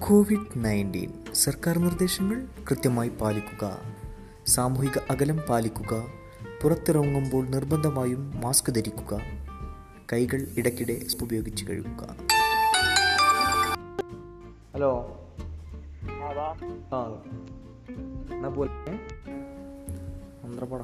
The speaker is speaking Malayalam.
കോവിഡ് നയന്റീൻ സർക്കാർ നിർദ്ദേശങ്ങൾ കൃത്യമായി പാലിക്കുക. സാമൂഹിക അകലം പാലിക്കുക. പുറത്തിറങ്ങുമ്പോൾ നിർബന്ധമായും മാസ്ക് ധരിക്കുക. കൈകൾ ഇടയ്ക്കിടെ ഉപയോഗിച്ച് കഴുകുക. ഹലോ. ആ എന്നാ പോലെ അന്ത്രപ്പട